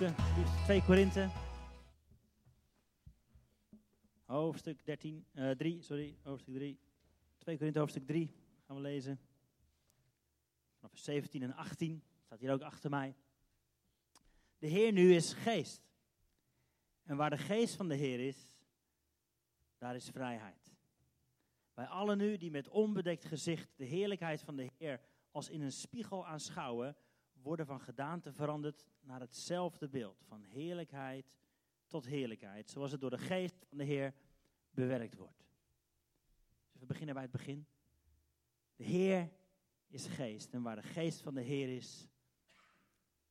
opzoeken. 2 Korinthe. Hoofdstuk 13, uh, 3, sorry, hoofdstuk 3. 2 Korinthe hoofdstuk 3 gaan we lezen. Vanaf 17 en 18 staat hier ook achter mij. De Heer nu is geest. En waar de geest van de Heer is, daar is vrijheid. Wij allen nu die met onbedekt gezicht de heerlijkheid van de Heer als in een spiegel aanschouwen, worden van gedaante veranderd naar hetzelfde beeld, van heerlijkheid tot heerlijkheid, zoals het door de geest van de Heer bewerkt wordt. Dus we beginnen bij het begin. De Heer is geest en waar de geest van de Heer is,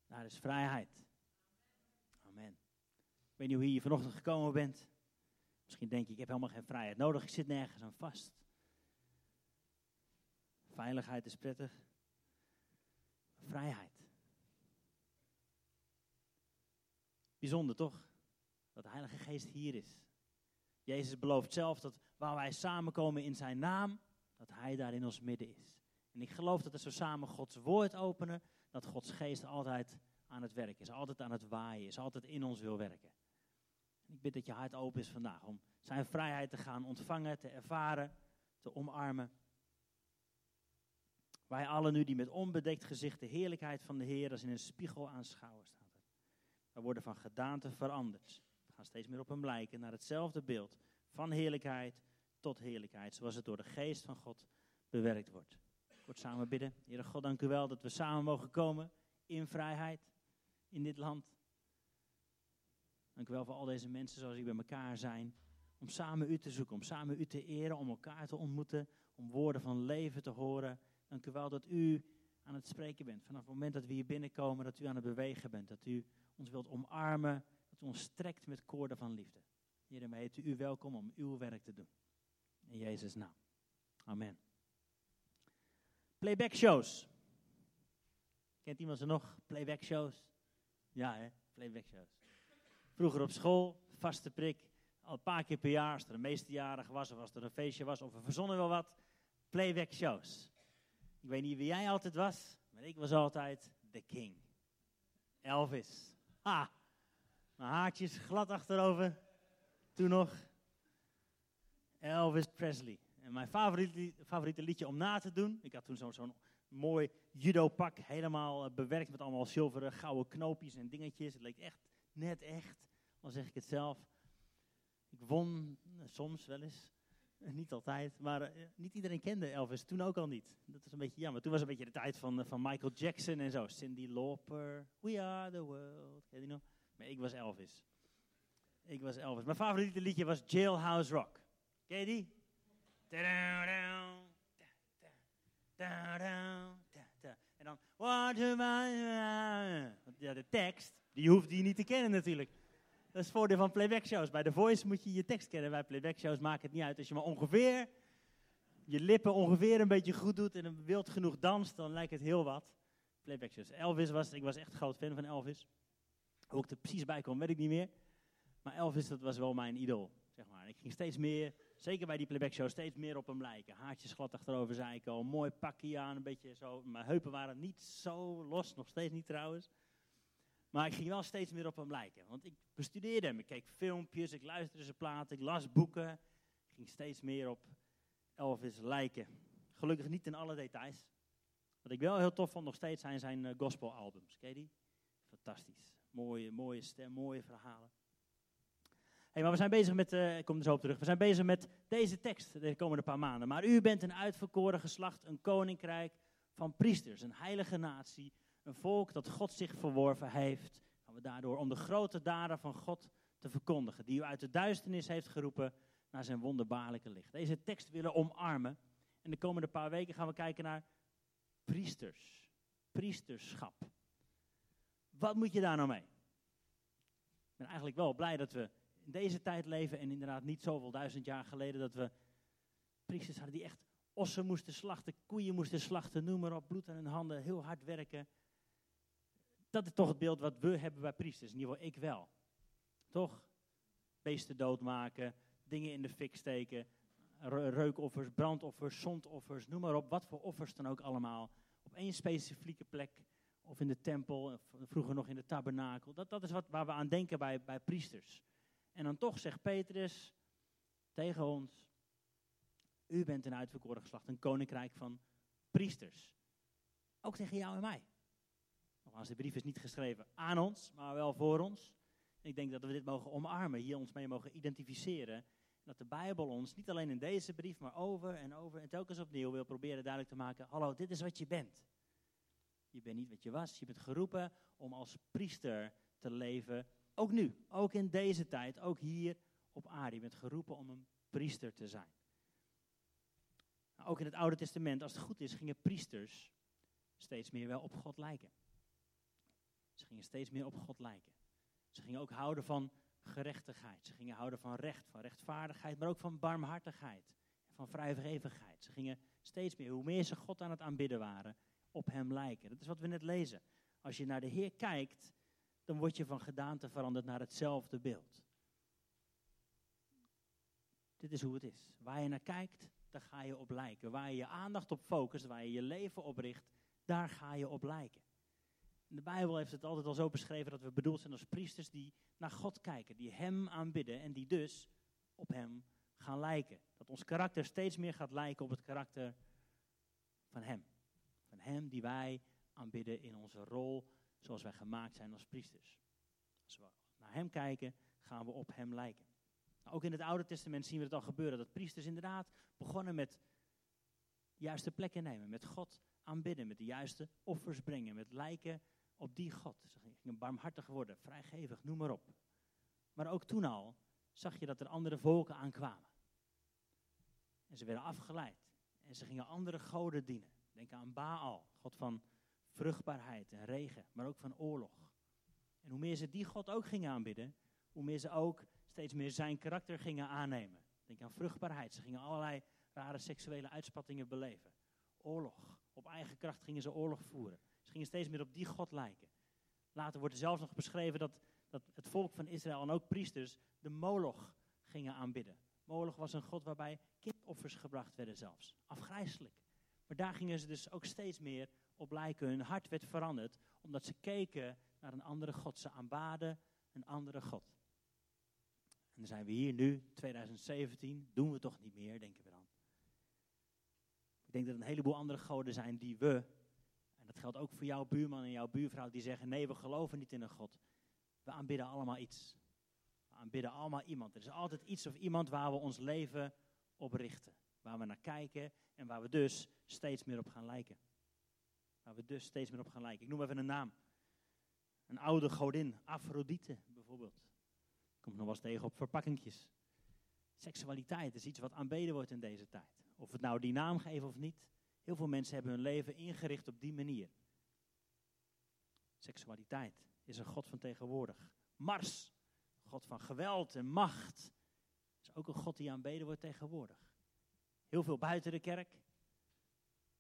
daar is vrijheid. Amen. Ik weet niet hoe je hier vanochtend gekomen bent. Misschien denk je, ik heb helemaal geen vrijheid nodig, ik zit nergens aan vast. Veiligheid is prettig. Vrijheid. Bijzonder toch? Dat de Heilige Geest hier is. Jezus belooft zelf dat waar wij samenkomen in zijn naam, dat hij daar in ons midden is. En ik geloof dat we zo samen Gods woord openen, dat Gods geest altijd aan het werk is, altijd aan het waaien is, altijd in ons wil werken. En ik bid dat je hart open is vandaag om zijn vrijheid te gaan ontvangen, te ervaren, te omarmen. Wij allen nu die met onbedekt gezicht de heerlijkheid van de Heer als in een spiegel aanschouwen, staat er. We worden van gedaante veranderd. We gaan steeds meer op hem lijken, naar hetzelfde beeld. Van heerlijkheid tot heerlijkheid, zoals het door de geest van God bewerkt wordt. Kort samen bidden. Heere God, dank u wel dat we samen mogen komen in vrijheid in dit land. Dank u wel voor al deze mensen zoals die bij elkaar zijn. Om samen u te zoeken, om samen u te eren, om elkaar te ontmoeten, om woorden van leven te horen. Dank u wel dat u aan het spreken bent. Vanaf het moment dat we hier binnenkomen, dat u aan het bewegen bent. Dat u ons wilt omarmen, dat ons strekt met koorden van liefde. Heer, heet u welkom om uw werk te doen. In Jezus' naam. Amen. Playback shows. Kent iemand ze nog? Playback shows? Ja, hè? Playback shows. Vroeger op school, vaste prik. Al een paar keer per jaar, als er een meesterjarige was, of als er een feestje was, of we verzonnen wel wat. Playback shows. Ik weet niet wie jij altijd was, maar ik was altijd de king. Elvis. Ha! Mijn haartjes glad achterover. Toen nog. Elvis Presley. En mijn favoriete, favoriete liedje om na te doen. Ik had toen zo'n mooi judo-pak, helemaal eh, bewerkt met allemaal zilveren, gouden knoopjes en dingetjes. Het leek echt net echt, al zeg ik het zelf. Ik won eh, soms wel eens. Niet altijd, maar uh, niet iedereen kende Elvis, toen ook al niet. Dat is een beetje jammer. Toen was een beetje de tijd van, uh, van Michael Jackson en zo. Cindy Lauper, We Are The World, ken je nog? Maar ik was Elvis. Ik was Elvis. Mijn favoriete liedje was Jailhouse Rock. Ken je die? En dan, Ja, de tekst, die hoeft je niet te kennen natuurlijk. Dat is het voordeel van playback shows. Bij The Voice moet je je tekst kennen. Bij playback shows maakt het niet uit. Als je maar ongeveer je lippen ongeveer een beetje goed doet en een wild genoeg danst, dan lijkt het heel wat. Playback shows. Elvis was, ik was echt groot fan van Elvis. Hoe ik er precies bij kwam, weet ik niet meer. Maar Elvis, dat was wel mijn idool, zeg maar. Ik ging steeds meer, zeker bij die playback shows, steeds meer op hem lijken. Haartjes glad achterover, zei ik al. Mooi pakje aan, een beetje zo. Mijn heupen waren niet zo los, nog steeds niet trouwens. Maar ik ging wel steeds meer op hem lijken. Want ik bestudeerde hem. Ik keek filmpjes, ik luisterde zijn platen, ik las boeken. Ik ging steeds meer op Elvis lijken. Gelukkig niet in alle details. Wat ik wel heel tof vond nog steeds zijn zijn uh, gospelalbums. Ken je die? Fantastisch. Mooie, mooie stem, mooie verhalen. Hey, maar we zijn bezig met, uh, ik kom er zo op terug, we zijn bezig met deze tekst de komende paar maanden. Maar u bent een uitverkoren geslacht, een koninkrijk van priesters, een heilige natie, een volk dat God zich verworven heeft. Gaan we daardoor om de grote daden van God te verkondigen, die u uit de duisternis heeft geroepen naar zijn wonderbaarlijke licht. Deze tekst willen omarmen. En de komende paar weken gaan we kijken naar priesters, priesterschap. Wat moet je daar nou mee? Ik ben eigenlijk wel blij dat we in deze tijd leven en inderdaad niet zoveel duizend jaar geleden dat we priesters hadden die echt ossen moesten slachten, koeien moesten slachten, noem maar op, bloed aan hun handen, heel hard werken. Dat is toch het beeld wat we hebben bij priesters, in ieder geval ik wel. Toch? Beesten doodmaken, dingen in de fik steken, reukoffers, brandoffers, zondoffers, noem maar op, wat voor offers dan ook allemaal. Op één specifieke plek of in de tempel, of vroeger nog in de tabernakel. Dat, dat is wat, waar we aan denken bij, bij priesters. En dan toch zegt Petrus tegen ons, u bent een uitverkoren geslacht, een koninkrijk van priesters. Ook tegen jou en mij. Nogmaals, de brief is niet geschreven aan ons, maar wel voor ons. ik denk dat we dit mogen omarmen, hier ons mee mogen identificeren. Dat de Bijbel ons, niet alleen in deze brief, maar over en over en telkens opnieuw wil proberen duidelijk te maken: hallo, dit is wat je bent. Je bent niet wat je was, je bent geroepen om als priester te leven. Ook nu, ook in deze tijd, ook hier op aarde. Je bent geroepen om een priester te zijn. Nou, ook in het Oude Testament, als het goed is, gingen priesters steeds meer wel op God lijken. Ze gingen steeds meer op God lijken. Ze gingen ook houden van gerechtigheid. Ze gingen houden van recht, van rechtvaardigheid, maar ook van barmhartigheid van vrijgevigheid. Ze gingen steeds meer, hoe meer ze God aan het aanbidden waren, op hem lijken. Dat is wat we net lezen. Als je naar de Heer kijkt, dan word je van gedaante veranderd naar hetzelfde beeld. Dit is hoe het is. Waar je naar kijkt, daar ga je op lijken. Waar je je aandacht op focust, waar je je leven op richt, daar ga je op lijken. De Bijbel heeft het altijd al zo beschreven dat we bedoeld zijn als priesters die naar God kijken, die Hem aanbidden en die dus op Hem gaan lijken. Dat ons karakter steeds meer gaat lijken op het karakter van Hem. Van Hem die wij aanbidden in onze rol zoals wij gemaakt zijn als priesters. Als we naar Hem kijken, gaan we op Hem lijken. Nou, ook in het Oude Testament zien we het al gebeuren, dat priesters inderdaad begonnen met juiste plekken nemen, met God aanbidden, met de juiste offers brengen, met lijken op die God. Ze gingen barmhartig worden, vrijgevig, noem maar op. Maar ook toen al zag je dat er andere volken aankwamen. En ze werden afgeleid. En ze gingen andere goden dienen. Denk aan Baal, God van vruchtbaarheid en regen, maar ook van oorlog. En hoe meer ze die God ook gingen aanbidden, hoe meer ze ook steeds meer zijn karakter gingen aannemen. Denk aan vruchtbaarheid. Ze gingen allerlei rare seksuele uitspattingen beleven. Oorlog. Op eigen kracht gingen ze oorlog voeren. Ze gingen steeds meer op die God lijken. Later wordt er zelfs nog beschreven dat, dat het volk van Israël en ook priesters de Moloch gingen aanbidden. Moloch was een god waarbij kindoffers gebracht werden zelfs. Afgrijselijk. Maar daar gingen ze dus ook steeds meer op lijken. Hun hart werd veranderd omdat ze keken naar een andere god. Ze aanbaden een andere god. En dan zijn we hier nu, 2017, doen we toch niet meer, denken we dan. Ik denk dat er een heleboel andere goden zijn die we dat geldt ook voor jouw buurman en jouw buurvrouw die zeggen: nee, we geloven niet in een God. We aanbidden allemaal iets. We aanbidden allemaal iemand. Er is altijd iets of iemand waar we ons leven op richten. Waar we naar kijken en waar we dus steeds meer op gaan lijken. Waar we dus steeds meer op gaan lijken. Ik noem even een naam. Een oude godin, Afrodite bijvoorbeeld. Komt nog wel eens tegen op verpakkingjes. Seksualiteit is iets wat aanbeden wordt in deze tijd. Of het nou die naam geven of niet, Heel veel mensen hebben hun leven ingericht op die manier. Seksualiteit is een God van tegenwoordig. Mars, God van geweld en macht, is ook een God die aanbeden wordt tegenwoordig. Heel veel buiten de kerk.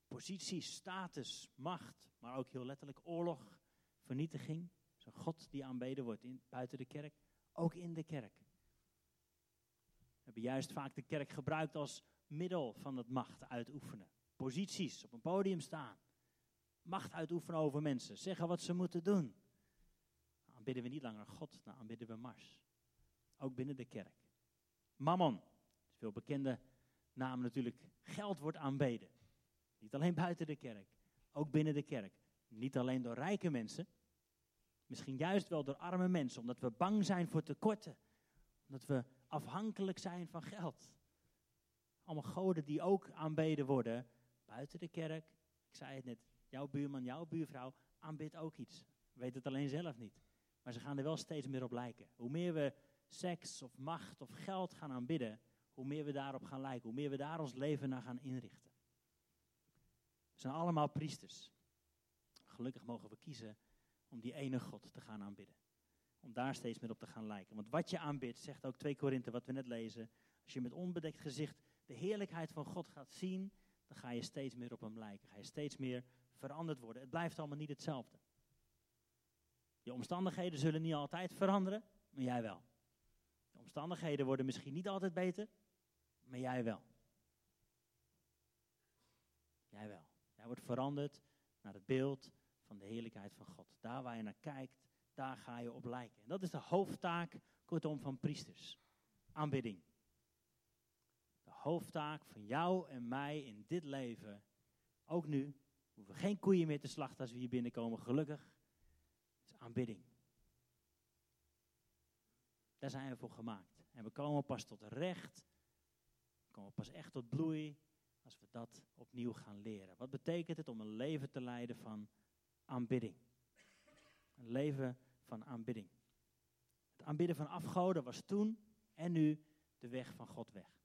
Positie, status, macht, maar ook heel letterlijk oorlog, vernietiging. is een God die aanbeden wordt in, buiten de kerk, ook in de kerk. We hebben juist vaak de kerk gebruikt als middel van het macht uitoefenen posities, op een podium staan. Macht uitoefenen over mensen, zeggen wat ze moeten doen. Dan aanbidden we niet langer God, dan aanbidden we Mars. Ook binnen de kerk. Mammon, veel bekende naam natuurlijk. Geld wordt aanbeden. Niet alleen buiten de kerk, ook binnen de kerk. Niet alleen door rijke mensen, misschien juist wel door arme mensen, omdat we bang zijn voor tekorten. Omdat we afhankelijk zijn van geld. Allemaal goden die ook aanbeden worden buiten de kerk. Ik zei het net, jouw buurman, jouw buurvrouw aanbidt ook iets. Weet het alleen zelf niet. Maar ze gaan er wel steeds meer op lijken. Hoe meer we seks of macht of geld gaan aanbidden, hoe meer we daarop gaan lijken. Hoe meer we daar ons leven naar gaan inrichten. We zijn allemaal priesters. Gelukkig mogen we kiezen om die ene God te gaan aanbidden. Om daar steeds meer op te gaan lijken. Want wat je aanbidt, zegt ook 2 Korinthe, wat we net lezen. Als je met onbedekt gezicht de heerlijkheid van God gaat zien, dan ga je steeds meer op hem lijken. Ga je steeds meer veranderd worden. Het blijft allemaal niet hetzelfde. Je omstandigheden zullen niet altijd veranderen, maar jij wel. De omstandigheden worden misschien niet altijd beter, maar jij wel. Jij wel. Jij wordt veranderd naar het beeld van de heerlijkheid van God. Daar waar je naar kijkt, daar ga je op lijken. En dat is de hoofdtaak, kortom, van priesters. Aanbidding. Hoofdtaak van jou en mij in dit leven, ook nu, we hoeven geen koeien meer te slachten als we hier binnenkomen, gelukkig, is aanbidding. Daar zijn we voor gemaakt. En we komen pas tot recht, we komen pas echt tot bloei, als we dat opnieuw gaan leren. Wat betekent het om een leven te leiden van aanbidding? Een leven van aanbidding. Het aanbidden van afgoden was toen en nu de weg van God weg.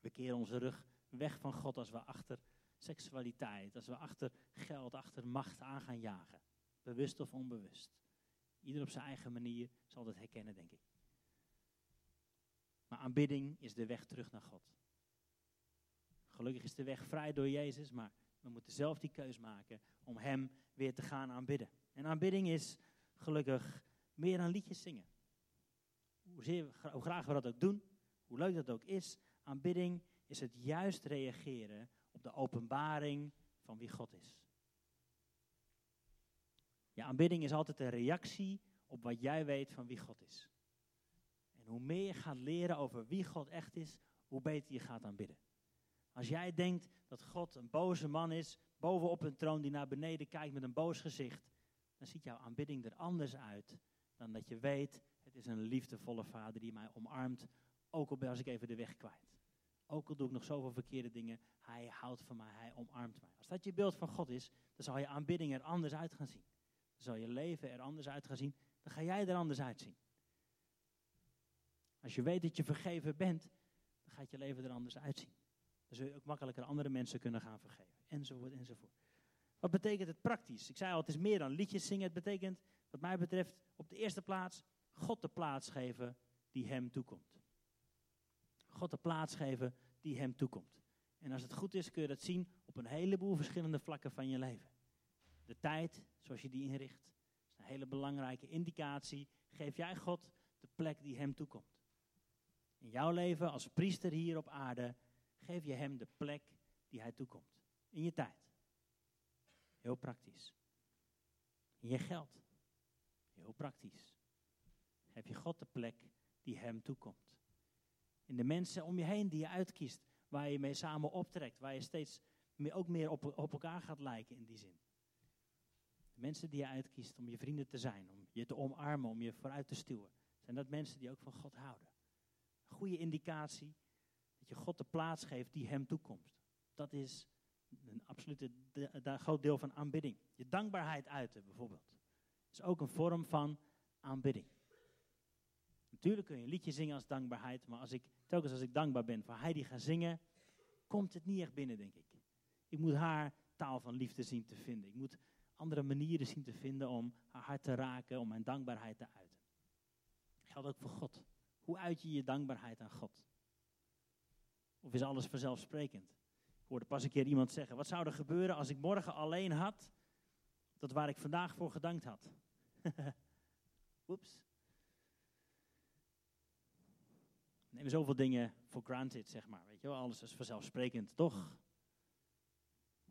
We keren onze rug weg van God als we achter seksualiteit, als we achter geld, achter macht aan gaan jagen. Bewust of onbewust. Ieder op zijn eigen manier zal dat herkennen, denk ik. Maar aanbidding is de weg terug naar God. Gelukkig is de weg vrij door Jezus, maar we moeten zelf die keus maken om Hem weer te gaan aanbidden. En aanbidding is gelukkig meer dan liedjes zingen. Hoe, hoe graag we dat ook doen, hoe leuk dat ook is, aanbidding is het juist reageren op de openbaring van wie God is. Ja, aanbidding is altijd een reactie op wat jij weet van wie God is. En hoe meer je gaat leren over wie God echt is, hoe beter je gaat aanbidden. Als jij denkt dat God een boze man is, bovenop een troon die naar beneden kijkt met een boos gezicht, dan ziet jouw aanbidding er anders uit dan dat je weet, het is een liefdevolle vader die mij omarmt, ook al ben ik even de weg kwijt. Ook al doe ik nog zoveel verkeerde dingen, hij houdt van mij, hij omarmt mij. Als dat je beeld van God is, dan zal je aanbidding er anders uit gaan zien. Dan zal je leven er anders uit gaan zien, dan ga jij er anders uitzien. Als je weet dat je vergeven bent, dan gaat je leven er anders uitzien. Dan zul je ook makkelijker andere mensen kunnen gaan vergeven. Enzovoort, enzovoort. Wat betekent het praktisch? Ik zei al, het is meer dan liedjes zingen. Het betekent, wat mij betreft, op de eerste plaats God de plaats geven die hem toekomt. God de plaats geven die hem toekomt. En als het goed is, kun je dat zien op een heleboel verschillende vlakken van je leven. De tijd, zoals je die inricht, is een hele belangrijke indicatie. Geef jij God de plek die hem toekomt. In jouw leven als priester hier op aarde geef je hem de plek die hij toekomt. In je tijd. Heel praktisch. In je geld. Heel praktisch. Geef je God de plek die hem toekomt. In de mensen om je heen die je uitkiest, waar je mee samen optrekt, waar je steeds meer, ook meer op, op elkaar gaat lijken in die zin. De mensen die je uitkiest om je vrienden te zijn, om je te omarmen, om je vooruit te stuwen, zijn dat mensen die ook van God houden. Een goede indicatie dat je God de plaats geeft die hem toekomt. Dat is een absolute groot deel van aanbidding. Je dankbaarheid uiten bijvoorbeeld. is ook een vorm van aanbidding. Natuurlijk kun je een liedje zingen als dankbaarheid, maar als ik, telkens als ik dankbaar ben voor Heidi ga zingen, komt het niet echt binnen, denk ik. Ik moet haar taal van liefde zien te vinden. Ik moet andere manieren zien te vinden om haar hart te raken, om mijn dankbaarheid te uiten. Dat geldt ook voor God. Hoe uit je je dankbaarheid aan God? Of is alles vanzelfsprekend? Ik hoorde pas een keer iemand zeggen, wat zou er gebeuren als ik morgen alleen had, dat waar ik vandaag voor gedankt had? Oeps. Neem zoveel dingen voor granted, zeg maar. Weet je wel, alles is vanzelfsprekend. Toch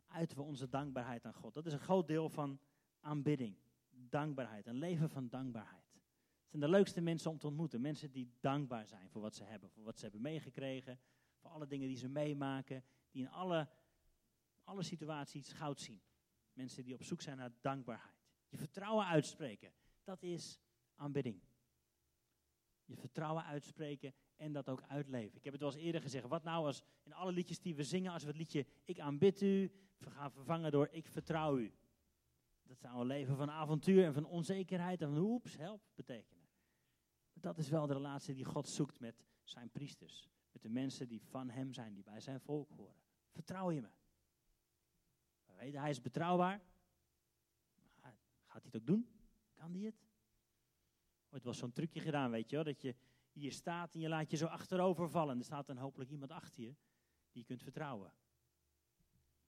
uiten we onze dankbaarheid aan God. Dat is een groot deel van aanbidding. Dankbaarheid, een leven van dankbaarheid. Het zijn de leukste mensen om te ontmoeten. Mensen die dankbaar zijn voor wat ze hebben, voor wat ze hebben meegekregen, voor alle dingen die ze meemaken, die in alle, alle situaties goud zien. Mensen die op zoek zijn naar dankbaarheid. Je vertrouwen uitspreken, dat is aanbidding. Je vertrouwen uitspreken en dat ook uitleven. Ik heb het wel eens eerder gezegd. Wat nou als in alle liedjes die we zingen, als we het liedje Ik aanbid u, gaan vervangen door Ik vertrouw u. Dat zou een leven van avontuur en van onzekerheid en van oeps, help betekenen. Dat is wel de relatie die God zoekt met zijn priesters. Met de mensen die van hem zijn, die bij zijn volk horen. Vertrouw je me? We weten, hij is betrouwbaar. Gaat hij het ook doen? Kan hij het? Ooit was zo'n trucje gedaan, weet je wel, dat je hier staat en je laat je zo achterover vallen. Er staat dan hopelijk iemand achter je die je kunt vertrouwen.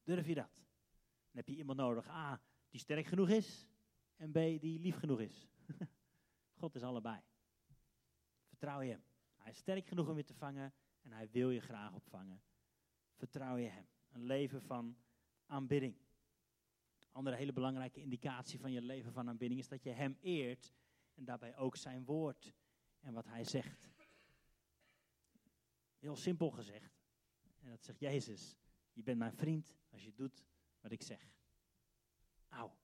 Durf je dat? Dan heb je iemand nodig, A, die sterk genoeg is en B, die lief genoeg is. God is allebei. Vertrouw je hem. Hij is sterk genoeg om je te vangen en hij wil je graag opvangen. Vertrouw je hem. Een leven van aanbidding. Andere hele belangrijke indicatie van je leven van aanbidding is dat je Hem eert en daarbij ook Zijn woord en wat Hij zegt. Heel simpel gezegd. En dat zegt Jezus. Je bent mijn vriend als je doet wat ik zeg. Auw.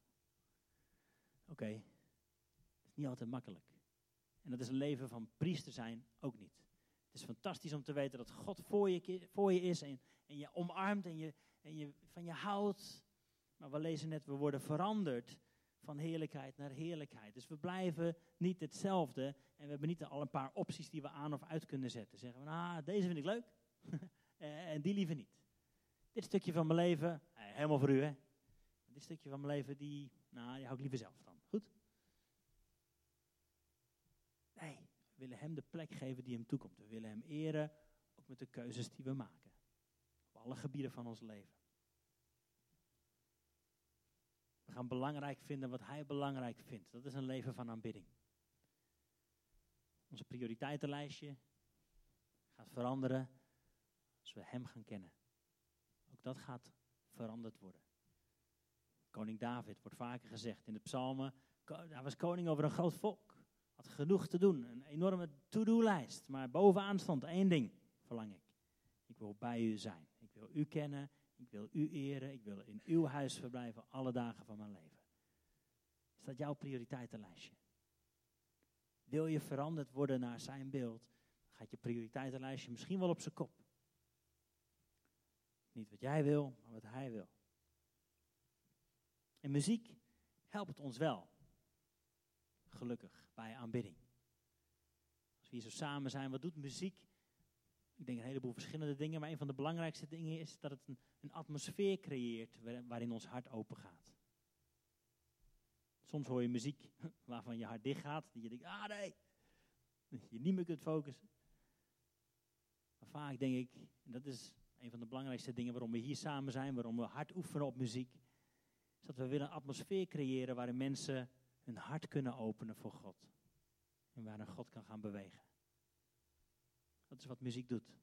Oké. Is niet altijd makkelijk. En dat is een leven van priester zijn ook niet. Het is fantastisch om te weten dat God voor je, voor je is en, en je omarmt en, je, en je van je houdt. Maar we lezen net, we worden veranderd van heerlijkheid naar heerlijkheid. Dus we blijven niet hetzelfde en we hebben niet al een paar opties die we aan of uit kunnen zetten. Zeggen we, nou, deze vind ik leuk en die liever niet. Dit stukje van mijn leven, eh, helemaal voor u hè. Dit stukje van mijn leven, die, nou, die hou ik liever zelf dan. Goed? Nee, we willen hem de plek geven die hem toekomt. We willen hem eren, ook met de keuzes die we maken. Op alle gebieden van ons leven. Gaan belangrijk vinden wat hij belangrijk vindt. Dat is een leven van aanbidding. Onze prioriteitenlijstje gaat veranderen als we hem gaan kennen. Ook dat gaat veranderd worden. Koning David wordt vaker gezegd in de psalmen. Hij was koning over een groot volk. Had genoeg te doen. Een enorme to-do-lijst. Maar bovenaan stond één ding, verlang ik. Ik wil bij u zijn. Ik wil u kennen. Ik wil u eren. Ik wil in uw huis verblijven alle dagen van mijn leven. Is dat jouw prioriteitenlijstje? Wil je veranderd worden naar zijn beeld? Gaat je prioriteitenlijstje misschien wel op zijn kop. Niet wat jij wil, maar wat hij wil. En muziek helpt ons wel. Gelukkig bij aanbidding. Als we hier zo samen zijn, wat doet muziek? Ik denk een heleboel verschillende dingen, maar een van de belangrijkste dingen is dat het een, een atmosfeer creëert waarin ons hart open gaat. Soms hoor je muziek waarvan je hart dicht gaat, die je denkt, ah nee, dat je niet meer kunt focussen. Maar vaak denk ik, en dat is een van de belangrijkste dingen waarom we hier samen zijn, waarom we hard oefenen op muziek, is dat we willen een atmosfeer creëren waarin mensen hun hart kunnen openen voor God. En waarin God kan gaan bewegen. Dat is wat muziek doet.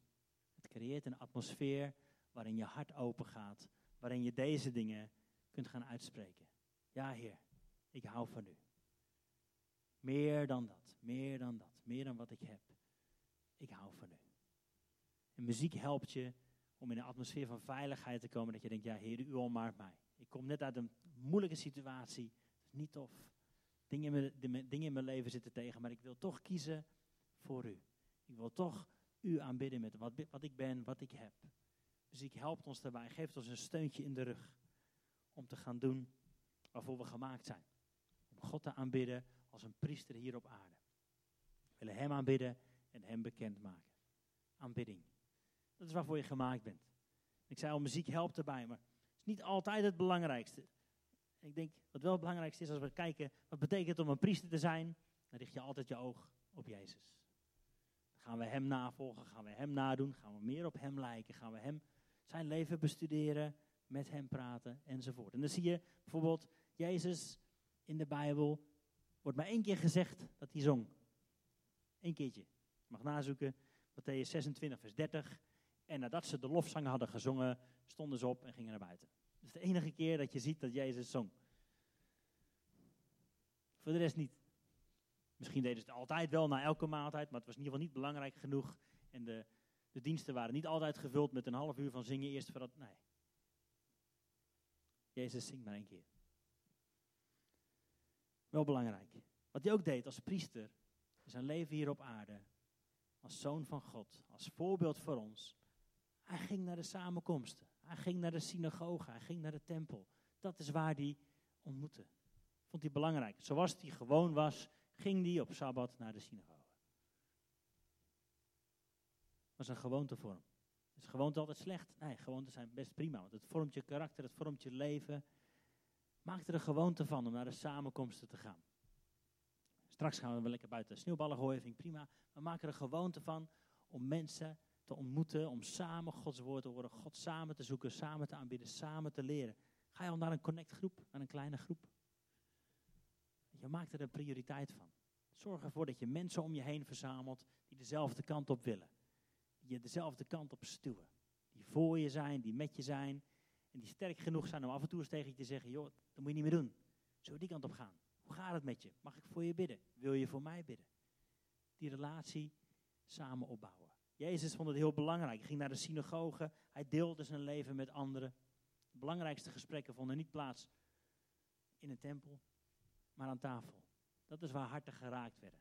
Het creëert een atmosfeer waarin je hart open gaat, waarin je deze dingen kunt gaan uitspreken. Ja, Heer, ik hou van u. Meer dan dat, meer dan dat, meer dan wat ik heb. Ik hou van u. En muziek helpt je om in een atmosfeer van veiligheid te komen. Dat je denkt, ja Heer, u omarmt mij. Ik kom net uit een moeilijke situatie. Het is niet tof. Dingen in, mijn, dingen in mijn leven zitten tegen, maar ik wil toch kiezen voor u. Ik wil toch u aanbidden met wat, wat ik ben, wat ik heb. Muziek helpt ons daarbij, geeft ons een steuntje in de rug. Om te gaan doen waarvoor we gemaakt zijn. Om God te aanbidden als een priester hier op aarde. We willen Hem aanbidden en Hem bekendmaken. Aanbidding. Dat is waarvoor je gemaakt bent. Ik zei al, muziek helpt erbij, maar het is niet altijd het belangrijkste. Ik denk, wat wel het belangrijkste is als we kijken, wat betekent het om een priester te zijn? Dan richt je altijd je oog op Jezus. Gaan we Hem navolgen, gaan we Hem nadoen, gaan we meer op Hem lijken, gaan we Hem, zijn leven bestuderen, met Hem praten enzovoort. En dan zie je bijvoorbeeld, Jezus in de Bijbel wordt maar één keer gezegd dat hij zong. Eén keertje. Je mag nazoeken, Matthäus 26, vers 30. En nadat ze de lofzang hadden gezongen, stonden ze op en gingen naar buiten. Dat is de enige keer dat je ziet dat Jezus zong. Voor de rest niet. Misschien deden ze het altijd wel na elke maaltijd, maar het was in ieder geval niet belangrijk genoeg. En de, de diensten waren niet altijd gevuld met een half uur van zingen eerst voordat. Nee. Jezus zingt maar één keer. Wel belangrijk. Wat hij ook deed als priester, zijn leven hier op aarde, als zoon van God, als voorbeeld voor ons, hij ging naar de samenkomsten. Hij ging naar de synagoge. Hij ging naar de tempel. Dat is waar hij ontmoette. Vond hij belangrijk. Zoals hij gewoon was, ging hij op Sabbat naar de synagoge. Dat was een gewoonte voor hem. Is gewoonte altijd slecht? Nee, gewoonten zijn best prima. Want het vormt je karakter, het vormt je leven. Maak er een gewoonte van om naar de samenkomsten te gaan. Straks gaan we wel lekker buiten sneeuwballen gooien, vind ik prima. Maar maak er een gewoonte van om mensen te ontmoeten, om samen Gods woord te horen, God samen te zoeken, samen te aanbidden, samen te leren. Ga je al naar een connectgroep, naar een kleine groep? Je maakt er een prioriteit van. Zorg ervoor dat je mensen om je heen verzamelt die dezelfde kant op willen. Die je dezelfde kant op stuwen. Die voor je zijn, die met je zijn. En die sterk genoeg zijn om af en toe eens tegen je te zeggen, joh, dat moet je niet meer doen. We die kant op gaan? Hoe gaat het met je? Mag ik voor je bidden? Wil je voor mij bidden? Die relatie samen opbouwen. Jezus vond het heel belangrijk. Hij ging naar de synagoge. Hij deelde zijn leven met anderen. De belangrijkste gesprekken vonden niet plaats in een tempel, maar aan tafel. Dat is waar harten geraakt werden.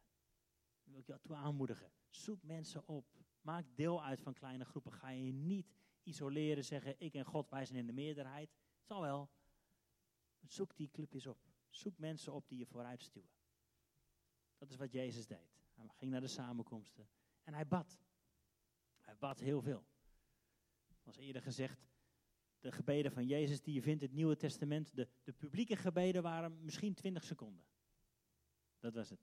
Dat wil ik jou toe aanmoedigen. Zoek mensen op. Maak deel uit van kleine groepen. Ga je niet isoleren, zeggen ik en God, wij zijn in de meerderheid. Zal wel. Zoek die clubjes op. Zoek mensen op die je vooruit stuwen. Dat is wat Jezus deed. Hij ging naar de samenkomsten en hij bad. Hij bad heel veel. Zoals eerder gezegd, de gebeden van Jezus die je vindt in het Nieuwe Testament, de, de publieke gebeden waren misschien 20 seconden. Dat was het.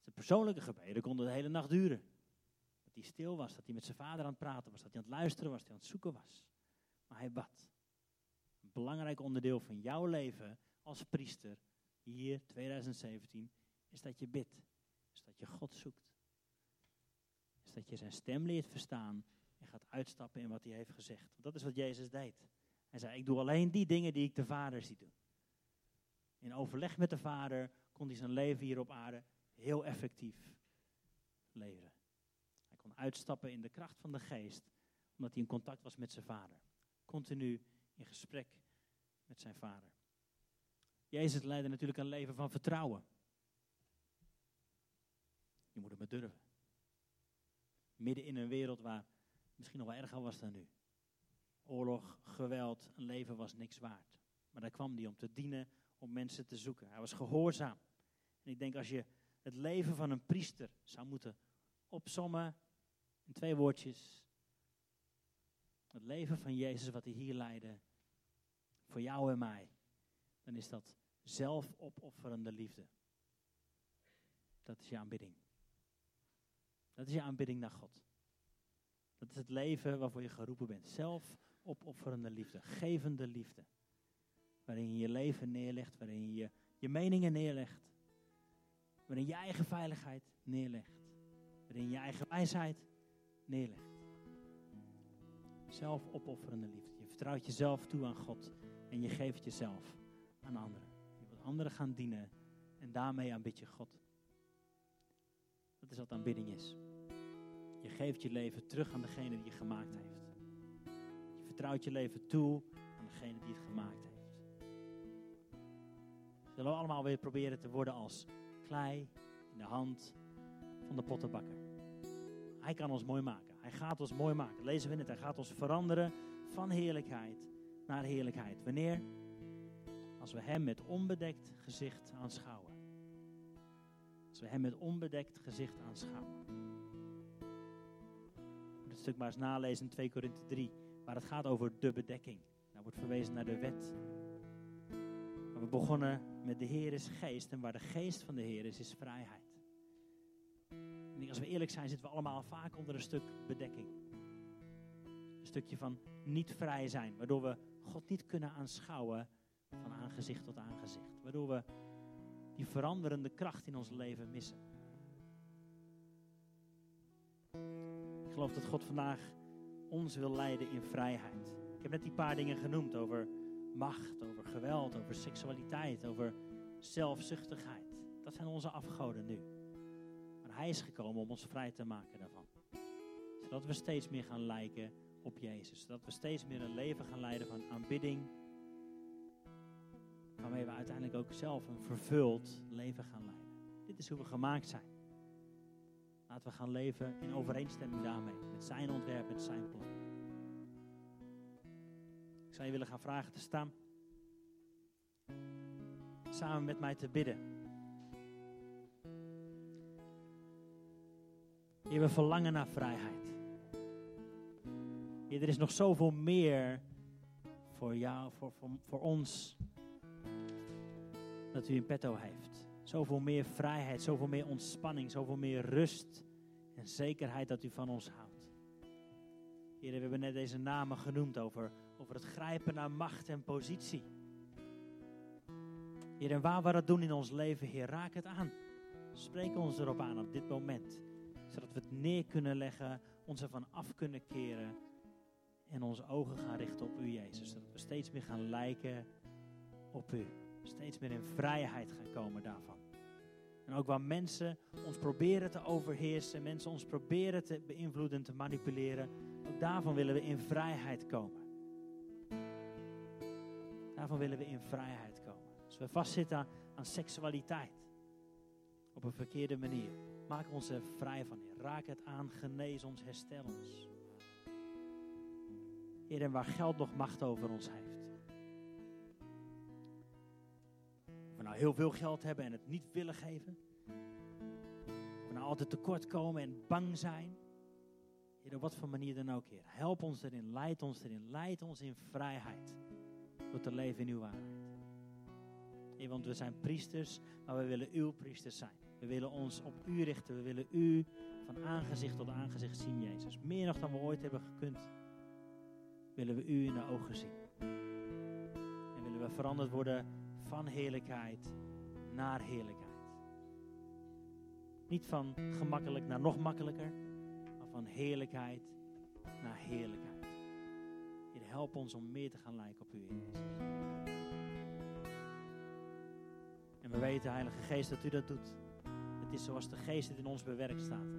Zijn persoonlijke gebeden konden de hele nacht duren. Dat hij stil was, dat hij met zijn vader aan het praten was, dat hij aan het luisteren was, dat hij aan het zoeken was. Maar hij bad. Een belangrijk onderdeel van jouw leven als priester, hier 2017, is dat je bidt. Is dat je God zoekt. Is dat je zijn stem leert verstaan gaat uitstappen in wat hij heeft gezegd. Dat is wat Jezus deed. Hij zei, ik doe alleen die dingen die ik de Vader zie doen. In overleg met de Vader kon hij zijn leven hier op aarde heel effectief leven. Hij kon uitstappen in de kracht van de geest, omdat hij in contact was met zijn Vader. Continu in gesprek met zijn Vader. Jezus leidde natuurlijk een leven van vertrouwen. Je moet het maar durven. Midden in een wereld waar misschien nog wel erger was dan nu. Oorlog, geweld, een leven was niks waard. Maar daar kwam hij om te dienen, om mensen te zoeken. Hij was gehoorzaam. En ik denk als je het leven van een priester zou moeten opsommen in twee woordjes. Het leven van Jezus wat hij hier leidde, voor jou en mij, dan is dat zelfopofferende liefde. Dat is je aanbidding. Dat is je aanbidding naar God. Dat is het leven waarvoor je geroepen bent. Zelfopofferende liefde, gevende liefde. Waarin je je leven neerlegt, waarin je je meningen neerlegt. Waarin je eigen veiligheid neerlegt. Waarin je je eigen wijsheid neerlegt. Zelfopofferende liefde. Je vertrouwt jezelf toe aan God en je geeft jezelf aan anderen. Je wilt anderen gaan dienen en daarmee aanbid je God. Dat is wat aanbidding is. Je geeft je leven terug aan degene die je gemaakt heeft. Je vertrouwt je leven toe aan degene die het gemaakt heeft. Zullen we allemaal weer proberen te worden als klei in de hand van de pottenbakker. Hij kan ons mooi maken. Hij gaat ons mooi maken. Lezen we het. Hij gaat ons veranderen van heerlijkheid naar heerlijkheid. Wanneer? Als we Hem met onbedekt gezicht aanschouwen. Als we Hem met onbedekt gezicht aanschouwen. Moet het stuk maar eens nalezen in 2 Korinthe 3, waar het gaat over de bedekking. Daar wordt verwezen naar de wet. We begonnen met de Heer is geest en waar de geest van de Heer is, is vrijheid. En als we eerlijk zijn, zitten we allemaal vaak onder een stuk bedekking. Een stukje van niet vrij zijn, waardoor we God niet kunnen aanschouwen van aangezicht tot aangezicht. Waardoor we die veranderende kracht in ons leven missen. Geloof dat God vandaag ons wil leiden in vrijheid. Ik heb net die paar dingen genoemd over macht, over geweld, over seksualiteit, over zelfzuchtigheid. Dat zijn onze afgoden nu. Maar Hij is gekomen om ons vrij te maken daarvan. Zodat we steeds meer gaan lijken op Jezus. Zodat we steeds meer een leven gaan leiden van aanbidding. Waarmee we uiteindelijk ook zelf een vervuld leven gaan leiden. Dit is hoe we gemaakt zijn. Laten we gaan leven in overeenstemming daarmee. Met zijn ontwerp, met zijn plan. Ik zou je willen gaan vragen te staan. Samen met mij te bidden. Heer, we verlangen naar vrijheid. Heer, er is nog zoveel meer voor jou, voor, voor, voor ons, dat u in petto heeft. Zoveel meer vrijheid, zoveel meer ontspanning, zoveel meer rust en zekerheid dat u van ons houdt. Heer, we hebben net deze namen genoemd over, over het grijpen naar macht en positie. Heer, en waar we dat doen in ons leven, Heer, raak het aan. Spreek ons erop aan op dit moment. Zodat we het neer kunnen leggen, ons ervan af kunnen keren En onze ogen gaan richten op u, Jezus. Dat we steeds meer gaan lijken op u. Steeds meer in vrijheid gaan komen daarvan. En ook waar mensen ons proberen te overheersen, mensen ons proberen te beïnvloeden, te manipuleren, ook daarvan willen we in vrijheid komen. Daarvan willen we in vrijheid komen. Als we vastzitten aan, seksualiteit op een verkeerde manier, maak ons er vrij van. Raak het aan, genees ons, herstel ons. Heer, en waar geld nog macht over ons heeft. Nou heel veel geld hebben en het niet willen geven. Of we nou altijd tekort komen en bang zijn. Heer, op wat voor manier dan ook, Heer. Help ons erin, leid ons erin, leid ons in vrijheid. Door te leven in uw waarheid. Heer, want we zijn priesters, maar we willen uw priesters zijn. We willen ons op u richten, we willen u van aangezicht tot aangezicht zien, Jezus. Meer nog dan we ooit hebben gekund willen we u in de ogen zien. En willen we veranderd worden van heerlijkheid naar heerlijkheid. Niet van gemakkelijk naar nog makkelijker, maar van heerlijkheid naar heerlijkheid. Heer, help ons om meer te gaan lijken op u, Jezus. En we weten, Heilige Geest, dat u dat doet. Het is zoals de Geest het in ons bewerkt staat.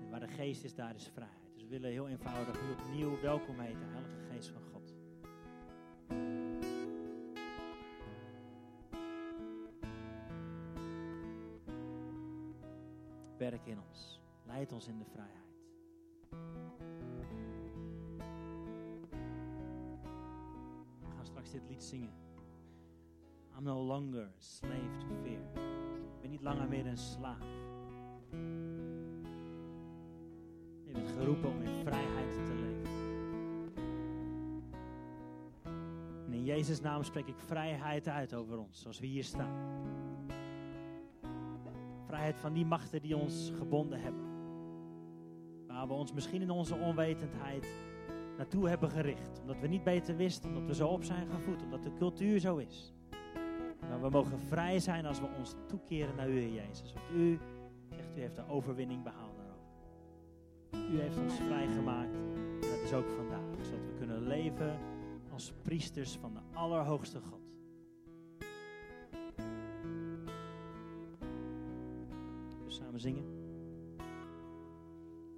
En waar de Geest is, daar is vrijheid willen heel eenvoudig u opnieuw welkom heten, Heilige Werk in ons. Leid ons in de vrijheid. We gaan straks dit lied zingen. I'm no longer slave to fear. Ik ben niet langer meer een slaaf. geroepen om in vrijheid te leven. En in Jezus' naam spreek ik vrijheid uit over ons, zoals we hier staan. Vrijheid van die machten die ons gebonden hebben. Waar we ons misschien in onze onwetendheid naartoe hebben gericht. Omdat we niet beter wisten, omdat we zo op zijn gevoed, omdat de cultuur zo is. Maar we mogen vrij zijn als we ons toekeren naar u, Jezus. Want u zegt, u heeft de overwinning behaald. U heeft ons vrijgemaakt. En dat is ook vandaag. Zodat we kunnen leven als priesters van de Allerhoogste God. We samen zingen.